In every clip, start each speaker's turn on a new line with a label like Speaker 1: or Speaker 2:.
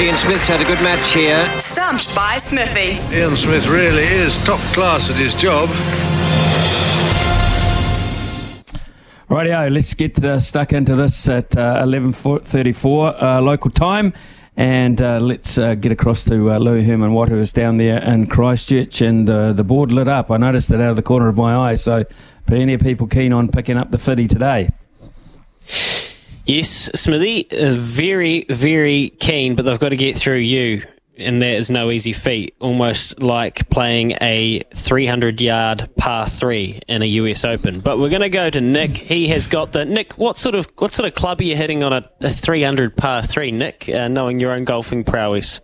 Speaker 1: Ian Smith's had a good match here.
Speaker 2: Stumped by Smithy.
Speaker 3: Ian Smith really is top class at his job.
Speaker 4: Rightio, let's get uh, stuck into this at uh, 11.34 uh, local time. And uh, let's uh, get across to uh, Louis Herman Watt, who is down there in Christchurch. And uh, the board lit up. I noticed it out of the corner of my eye. So, plenty of people keen on picking up the fitty today.
Speaker 5: Yes, Smithy, uh, very, very keen, but they've got to get through you, and that is no easy feat. Almost like playing a 300 yard par three in a US Open. But we're going to go to Nick. He has got the Nick. What sort of what sort of club are you hitting on a, a 300 par three, Nick? Uh, knowing your own golfing prowess.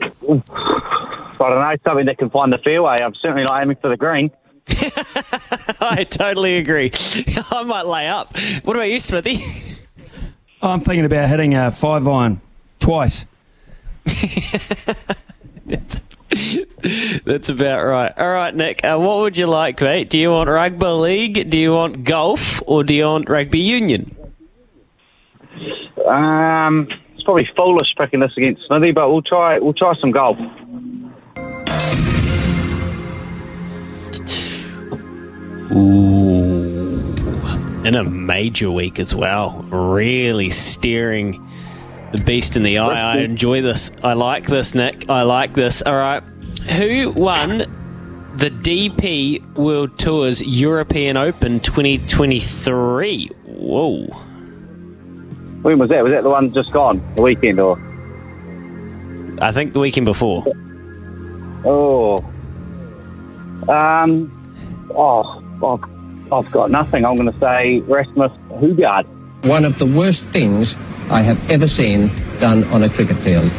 Speaker 6: I don't know, something that can find the fairway. I'm certainly not aiming for the green.
Speaker 5: I totally agree. I might lay up. What about you, Smithy?
Speaker 4: I'm thinking about hitting a five iron twice.
Speaker 5: That's about right. All right, Nick. Uh, what would you like, mate? Do you want rugby league? Do you want golf? Or do you want rugby union?
Speaker 6: Um, it's probably foolish picking this against Smithy, but we'll try. We'll try some golf.
Speaker 5: Ooh. In a major week as well. Really staring the beast in the eye. I enjoy this. I like this, Nick. I like this. All right. Who won the DP World Tours European Open 2023? Whoa.
Speaker 6: When was that? Was that the one just gone? The weekend or?
Speaker 5: I think the weekend before.
Speaker 6: Oh. Um. Oh, I've, I've got nothing. I'm going to say Rasmus Højgaard.
Speaker 7: One of the worst things I have ever seen done on a cricket field.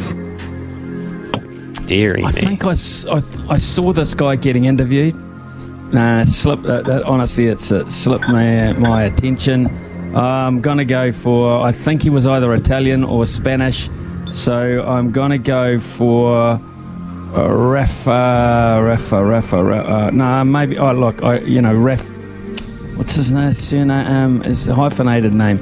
Speaker 5: Deary
Speaker 4: I
Speaker 5: me.
Speaker 4: think I saw this guy getting interviewed. Nah, slipped. Uh, that, honestly, it's uh, slipped my my attention. I'm gonna go for. I think he was either Italian or Spanish, so I'm gonna go for uh, Rafa, Rafa, Rafa. Ra- Uh, nah, maybe. Oh, look, I you know Ref. What's his name? Surname? Um, is a hyphenated name.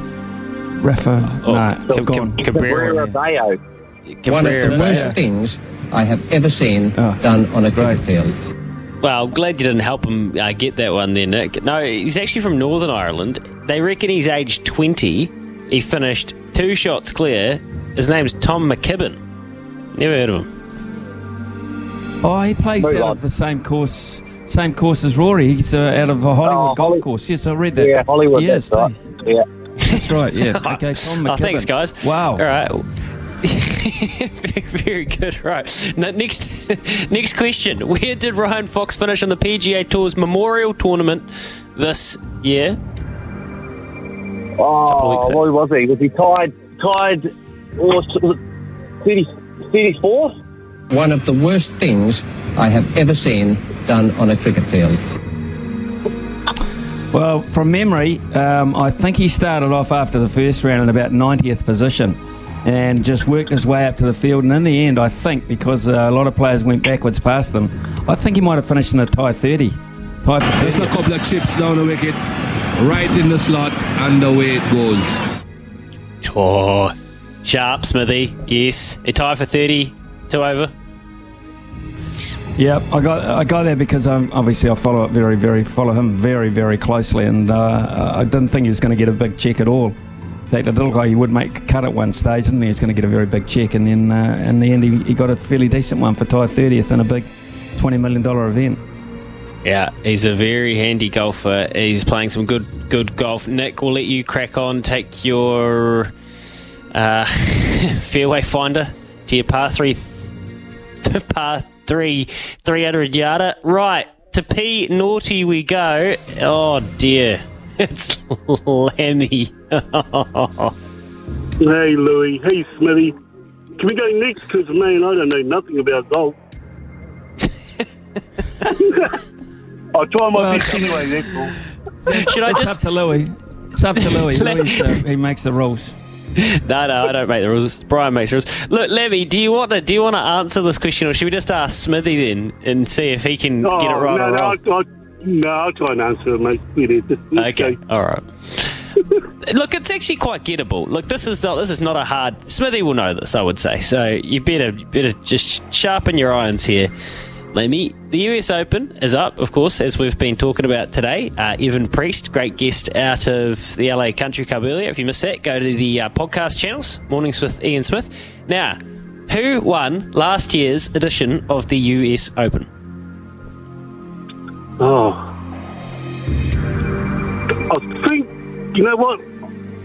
Speaker 4: Rafa.
Speaker 5: Oh,
Speaker 4: nah,
Speaker 5: Cab-
Speaker 4: gone.
Speaker 5: Cabrera.
Speaker 6: Cabrera Bello.
Speaker 7: One of the
Speaker 5: Cabrera.
Speaker 7: worst things I have ever seen
Speaker 4: Oh,
Speaker 7: done on a cricket
Speaker 4: right.
Speaker 7: field.
Speaker 5: Well, glad you didn't help him uh, get that one there, Nick. No, he's actually from Northern Ireland. They reckon he's aged 20. He finished two shots clear. His name's Tom McKibben. Never heard of him.
Speaker 4: Oh, he plays
Speaker 6: Move
Speaker 4: out
Speaker 6: on.
Speaker 4: of the same course, same course as Rory. He's uh, out of a Holywood
Speaker 6: Oh,
Speaker 4: golf
Speaker 6: Holly-
Speaker 4: course. Yes, I read that.
Speaker 6: Yeah, Holywood.
Speaker 4: He
Speaker 6: that's right. Yeah.
Speaker 4: That's right. Yeah. Okay, Tom
Speaker 5: Oh, thanks, guys.
Speaker 4: Wow.
Speaker 5: All right. very, very good. Right. Now, next, next question. Where did Ryan Fox finish on the PGA Tour's Memorial Tournament this year?
Speaker 6: Oh,
Speaker 5: weeks
Speaker 6: what was he? Was he tied? Tied? Or 30, 34th?
Speaker 7: One of the worst things I have ever seen done on a cricket field.
Speaker 4: Well, from memory, um, I think he started off after the first round in about 90th position and just worked his way up to the field. And in the end, I think, because uh, a lot of players went backwards past them, I think he might have finished in the tie 30. Tie for
Speaker 8: Just a couple of chips down the wicket, right in the slot, and away it goes.
Speaker 5: Oh, sharp, Smithy. Yes. A tie for 30. Two over.
Speaker 4: Yep, I got I got there because I'm obviously I follow it very very follow him very very closely, and uh, I didn't think he was going to get a big check at all. In fact, it looked like he would make a cut at one stage, didn't he? He was going to get a very big check, and then uh, in the end, he, he got a fairly decent one for tie thirtieth in a big twenty million dollar event.
Speaker 5: Yeah, he's a very handy golfer. He's playing some good good golf. Nick, we'll let you crack on. Take your uh, fairway finder to your par three, th- par three, three hundred yarder. Right to P naughty we go. Oh dear, it's Lemmy.
Speaker 9: Hey, Louis. Hey, Smithy. Can we go next? Because, man, I don't know nothing about golf. I'll try my
Speaker 4: Well,
Speaker 9: best anyway, that's all.
Speaker 5: Should I
Speaker 4: It's
Speaker 5: just?
Speaker 4: up to Louis. It's up to Louis. Louis uh, he makes the rules.
Speaker 5: No, no, I don't make the rules. Brian makes the rules. Look, Lemmy, do you want to do you want to answer this question, or should we just ask Smithy then and see if he can
Speaker 9: Oh,
Speaker 5: get it right
Speaker 9: no,
Speaker 5: or
Speaker 9: no. I'll, I'll, no, I'll try and answer it, mate.
Speaker 5: Okay, all right. Look, it's actually quite gettable. Look, this is not this is not a hard. Smithy will know this, I would say. So you better better just sharpen your irons here. Lemmy, the US Open is up, of course, as we've been talking about today. Uh, Evan Priest, great guest out of the LA Country Club earlier. If you missed that, go to the uh, podcast channels, Mornings with Ian Smith. Now, who won last year's edition of the US Open?
Speaker 9: Oh. I think, you know what?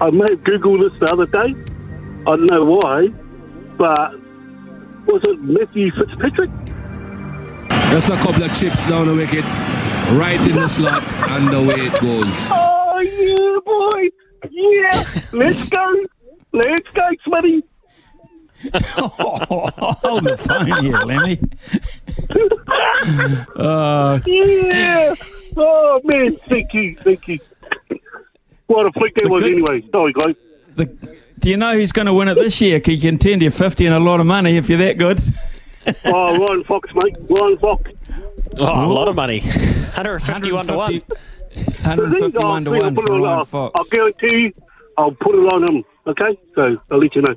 Speaker 9: I may have Googled this the other day. I don't know why, but was it Matthew Fitzpatrick?
Speaker 8: Just a couple of chips down the wicket, right in the slot, and away it goes.
Speaker 9: Oh, yeah, boy. Yeah. Let's go. Let's go, Smitty.
Speaker 4: Hold the phone here, Lemmy. uh,
Speaker 9: Yeah. Oh, man. Thank you. Thank you. What a flick that was,
Speaker 4: good-
Speaker 9: anyway. Sorry, guys.
Speaker 4: the, do you know who's going to win it this year? Can you contend you 50 and a lot of money if you're that good?
Speaker 9: Oh, Ryan Fox, mate. Ryan Fox.
Speaker 5: Oh, a lot of money. 151 to 1.
Speaker 4: 151 to
Speaker 9: I'll
Speaker 4: 1
Speaker 9: put
Speaker 4: for
Speaker 9: on,
Speaker 4: Ryan
Speaker 9: I'll,
Speaker 4: Fox.
Speaker 9: I'll guarantee you, I'll put it on him. Okay? So I'll let you know.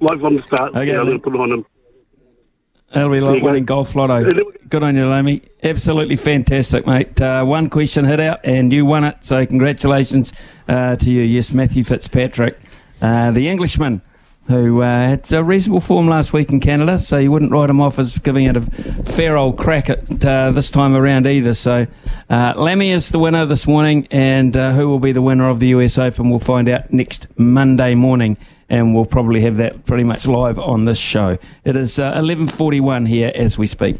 Speaker 9: Right from the start.
Speaker 4: Okay,
Speaker 9: yeah, I'm going to put it on him.
Speaker 4: That'll be
Speaker 9: There
Speaker 4: like
Speaker 9: you go.
Speaker 4: winning golf lotto. Good on you, Lemmy. Absolutely fantastic, mate. Uh, one question hit out, and you won it. So congratulations uh, to you. Yes, Matthew Fitzpatrick, uh, the Englishman, who uh, had a reasonable form last week in Canada. So you wouldn't write him off as giving it a fair old crack at uh, this time around either. So uh, Lemmy is the winner this morning, and uh, who will be the winner of the US Open? We'll find out next Monday morning and we'll probably have that pretty much live on this show. It is uh, 11:41 here as we speak.